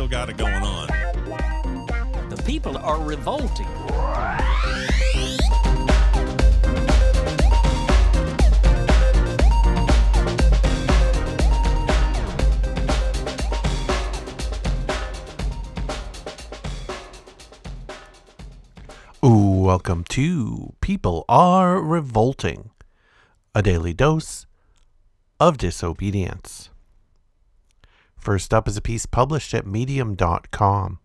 still got it going on. The people are revolting. Ooh, welcome to People Are Revolting, a daily dose of disobedience. First up is a piece published at medium.com.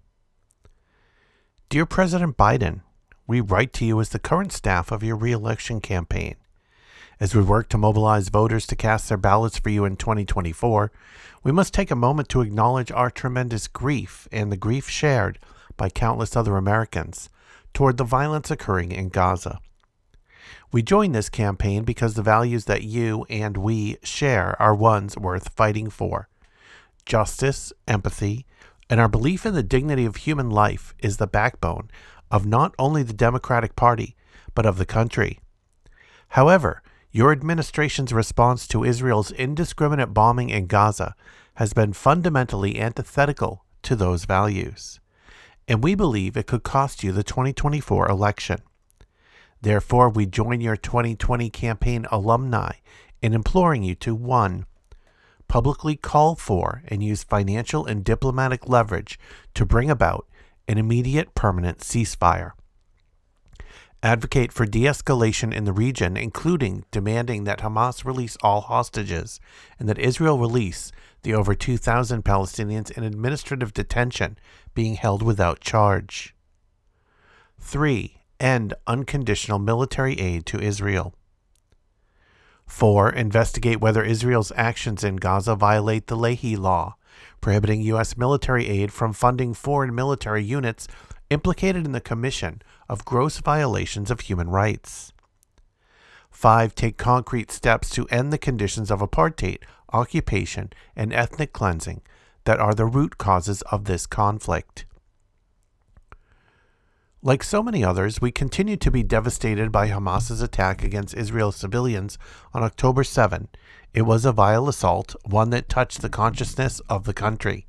Dear President Biden, we write to you as the current staff of your reelection campaign. As we work to mobilize voters to cast their ballots for you in 2024, we must take a moment to acknowledge our tremendous grief and the grief shared by countless other Americans toward the violence occurring in Gaza. We join this campaign because the values that you and we share are ones worth fighting for. Justice, empathy, and our belief in the dignity of human life is the backbone of not only the Democratic Party, but of the country. However, your administration's response to Israel's indiscriminate bombing in Gaza has been fundamentally antithetical to those values, and we believe it could cost you the 2024 election. Therefore, we join your 2020 campaign alumni in imploring you to 1. Publicly call for and use financial and diplomatic leverage to bring about an immediate permanent ceasefire. Advocate for de escalation in the region, including demanding that Hamas release all hostages and that Israel release the over 2,000 Palestinians in administrative detention being held without charge. 3 end unconditional military aid to Israel. 4. Investigate whether Israel's actions in Gaza violate the Leahy Law, prohibiting U.S. military aid from funding foreign military units implicated in the commission of gross violations of human rights. 5. Take concrete steps to end the conditions of apartheid, occupation, and ethnic cleansing that are the root causes of this conflict. Like so many others, we continue to be devastated by Hamas's attack against Israel civilians on October 7. It was a vile assault, one that touched the consciousness of the country.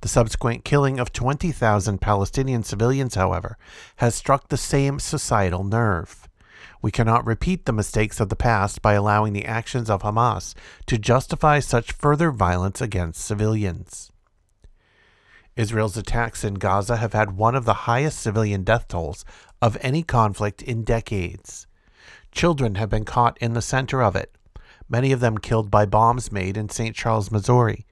The subsequent killing of 20,000 Palestinian civilians, however, has struck the same societal nerve. We cannot repeat the mistakes of the past by allowing the actions of Hamas to justify such further violence against civilians. Israel's attacks in Gaza have had one of the highest civilian death tolls of any conflict in decades. Children have been caught in the center of it, many of them killed by bombs made in St. Charles, Missouri.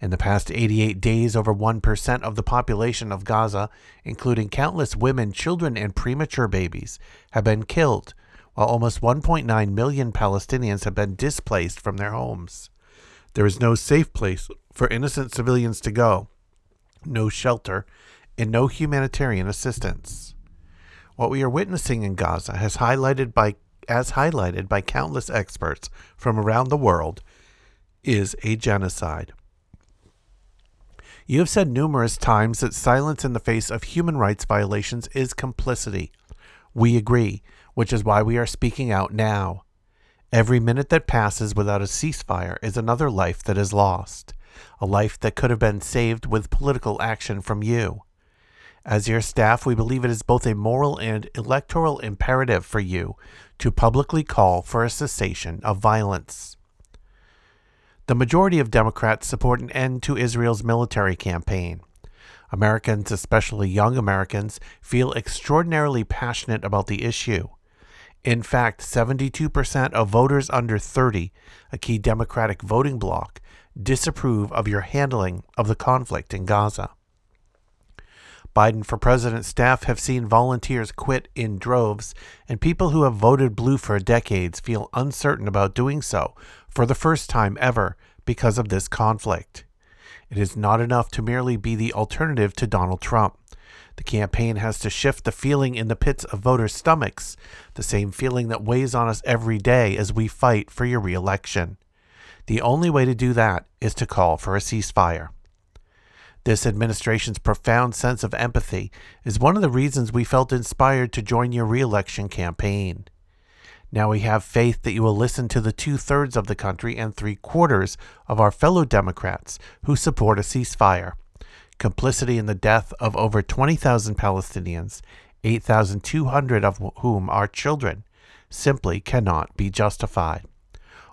In the past 88 days, over 1% of the population of Gaza, including countless women, children, and premature babies, have been killed, while almost 1.9 million Palestinians have been displaced from their homes. There is no safe place for innocent civilians to go no shelter, and no humanitarian assistance. What we are witnessing in Gaza has highlighted by as highlighted by countless experts from around the world is a genocide. You have said numerous times that silence in the face of human rights violations is complicity. We agree, which is why we are speaking out now. Every minute that passes without a ceasefire is another life that is lost a life that could have been saved with political action from you. As your staff, we believe it is both a moral and electoral imperative for you to publicly call for a cessation of violence. The majority of Democrats support an end to Israel's military campaign. Americans, especially young Americans, feel extraordinarily passionate about the issue. In fact, 72% of voters under 30, a key Democratic voting bloc, disapprove of your handling of the conflict in Gaza. Biden for president staff have seen volunteers quit in droves, and people who have voted blue for decades feel uncertain about doing so for the first time ever because of this conflict. It is not enough to merely be the alternative to Donald Trump. The campaign has to shift the feeling in the pits of voters' stomachs, the same feeling that weighs on us every day as we fight for your reelection. The only way to do that is to call for a ceasefire. This administration's profound sense of empathy is one of the reasons we felt inspired to join your reelection campaign. Now we have faith that you will listen to the two thirds of the country and three quarters of our fellow Democrats who support a ceasefire. Complicity in the death of over 20,000 Palestinians, 8,200 of whom are children, simply cannot be justified.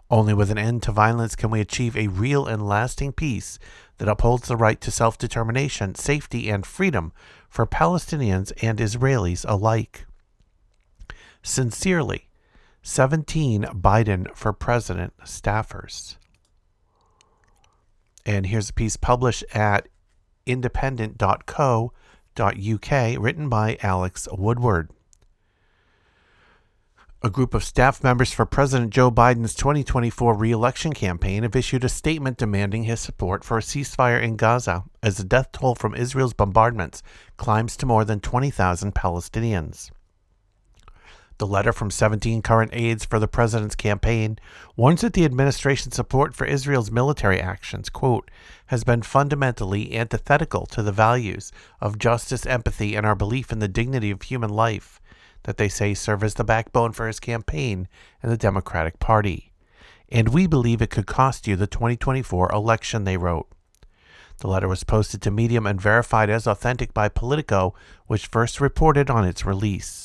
Only with an end to violence can we achieve a real and lasting peace that upholds the right to self determination, safety, and freedom for Palestinians and Israelis alike. Sincerely, 17 Biden for President staffers. And here's a piece published at independent.co.uk written by Alex Woodward. A group of staff members for President Joe Biden's 2024 reelection campaign have issued a statement demanding his support for a ceasefire in Gaza as the death toll from Israel's bombardments climbs to more than 20,000 Palestinians. The letter from 17 current aides for the president's campaign warns that the administration's support for Israel's military actions, quote, has been fundamentally antithetical to the values of justice, empathy, and our belief in the dignity of human life that they say serve as the backbone for his campaign and the Democratic Party. And we believe it could cost you the 2024 election, they wrote. The letter was posted to Medium and verified as authentic by Politico, which first reported on its release.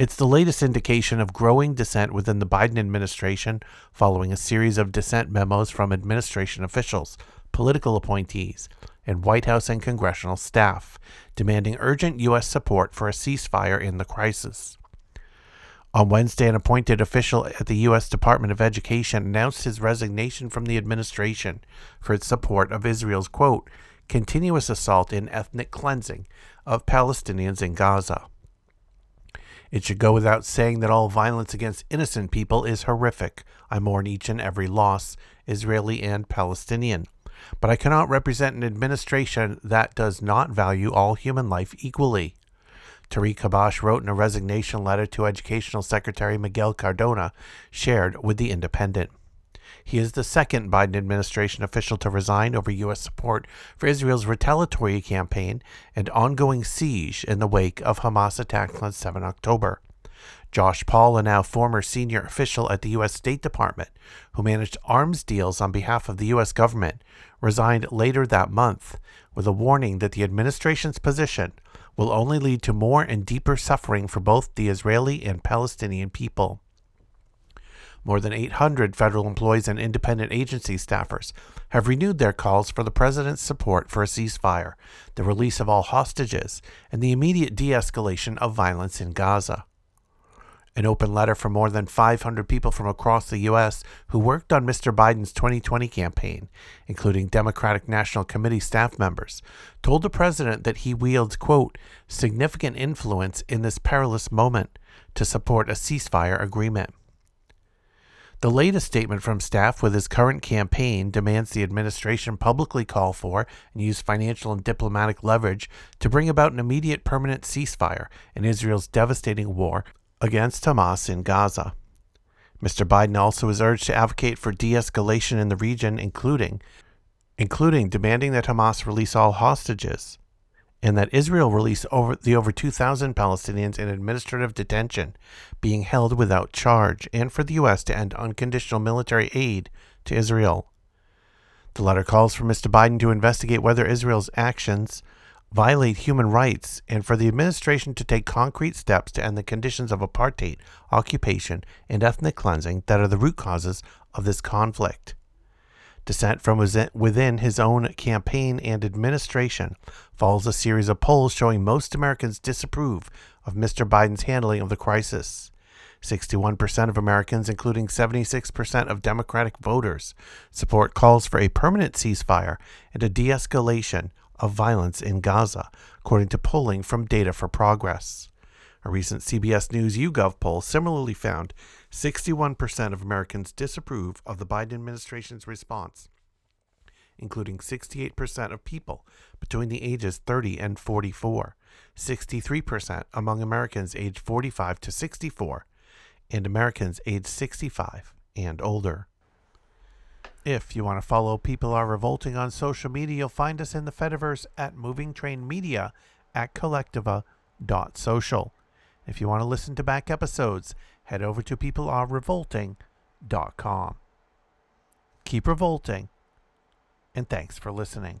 It's the latest indication of growing dissent within the Biden administration following a series of dissent memos from administration officials, political appointees, and White House and congressional staff, demanding urgent U.S. support for a ceasefire in the crisis. On Wednesday, an appointed official at the U.S. Department of Education announced his resignation from the administration for its support of Israel's, quote, continuous assault in ethnic cleansing of Palestinians in Gaza. It should go without saying that all violence against innocent people is horrific. I mourn each and every loss, Israeli and Palestinian. But I cannot represent an administration that does not value all human life equally. Tariq Habash wrote in a resignation letter to Educational Secretary Miguel Cardona, shared with The Independent. He is the second Biden administration official to resign over U.S. support for Israel's retaliatory campaign and ongoing siege in the wake of Hamas attacks on 7 October. Josh Paul, a now former senior official at the U.S. State Department, who managed arms deals on behalf of the U.S. government, resigned later that month with a warning that the administration's position will only lead to more and deeper suffering for both the Israeli and Palestinian people. More than 800 federal employees and independent agency staffers have renewed their calls for the president's support for a ceasefire, the release of all hostages, and the immediate de escalation of violence in Gaza. An open letter from more than 500 people from across the U.S. who worked on Mr. Biden's 2020 campaign, including Democratic National Committee staff members, told the president that he wields, quote, significant influence in this perilous moment to support a ceasefire agreement. The latest statement from staff with his current campaign demands the administration publicly call for and use financial and diplomatic leverage to bring about an immediate permanent ceasefire in Israel's devastating war against Hamas in Gaza. Mr. Biden also is urged to advocate for de-escalation in the region including including demanding that Hamas release all hostages and that Israel release over the over 2,000 Palestinians in administrative detention being held without charge, and for the U.S. to end unconditional military aid to Israel. The letter calls for Mr. Biden to investigate whether Israel's actions violate human rights and for the administration to take concrete steps to end the conditions of apartheid, occupation, and ethnic cleansing that are the root causes of this conflict. Dissent from within his own campaign and administration follows a series of polls showing most Americans disapprove of Mr. Biden's handling of the crisis. 61% of Americans, including 76% of Democratic voters, support calls for a permanent ceasefire and a de escalation of violence in Gaza, according to polling from Data for Progress. A recent CBS News YouGov poll similarly found 61% of Americans disapprove of the Biden administration's response, including 68% of people between the ages 30 and 44, 63% among Americans aged 45 to 64, and Americans aged 65 and older. If you want to follow People Are Revolting on social media, you'll find us in the Fediverse at Moving Train Media at kolektiva.social. If you want to listen to back episodes, head over to peoplearerevolting.com. Keep revolting, and thanks for listening.